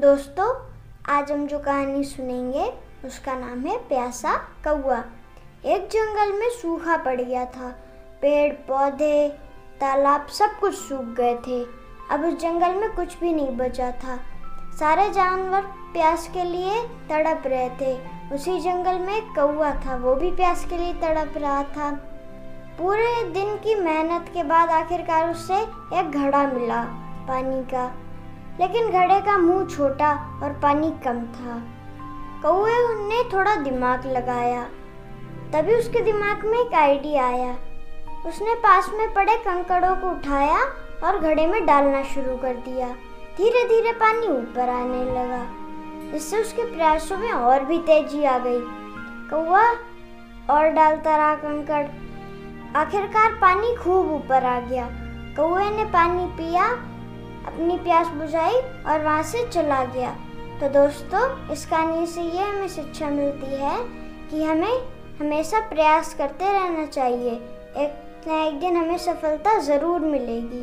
दोस्तों, आज हम जो कहानी सुनेंगे, उसका नाम है प्यासा कौआ एक जंगल में सूखा पड़ गया था। पेड़, पौधे, तालाब सब कुछ सूख गए थे। अब उस जंगल में कुछ भी नहीं बचा था। सारे जानवर प्यास के लिए तड़प रहे थे। उसी जंगल में एक कौआ था, वो भी प्यास के लिए तड़प रहा था। पूरे दिन की मेहनत के बाद आखिरकार उसे एक घड़ा मिला पानी का। लेकिन घड़े का मुँह छोटा और पानी कम था। कौए ने थोड़ा दिमाग लगाया। तभी उसके दिमाग में एक आइडिया आया। उसने पास में पड़े कंकड़ों को उठाया और घड़े में डालना शुरू कर दिया। धीरे धीरे पानी ऊपर आने लगा। इससे उसके प्रयासों में और भी तेज़ी आ गई। कौआ और डालता रहा कंकड़। आखिरकार पानी खूब ऊपर आ गया। कौए ने पानी पिया अपनी प्यास बुझाई और वहाँ से चला गया। तो दोस्तों इस कहानी से ये हमें शिक्षा मिलती है कि हमें हमेशा प्रयास करते रहना चाहिए। एक न एक दिन हमें सफलता ज़रूर मिलेगी।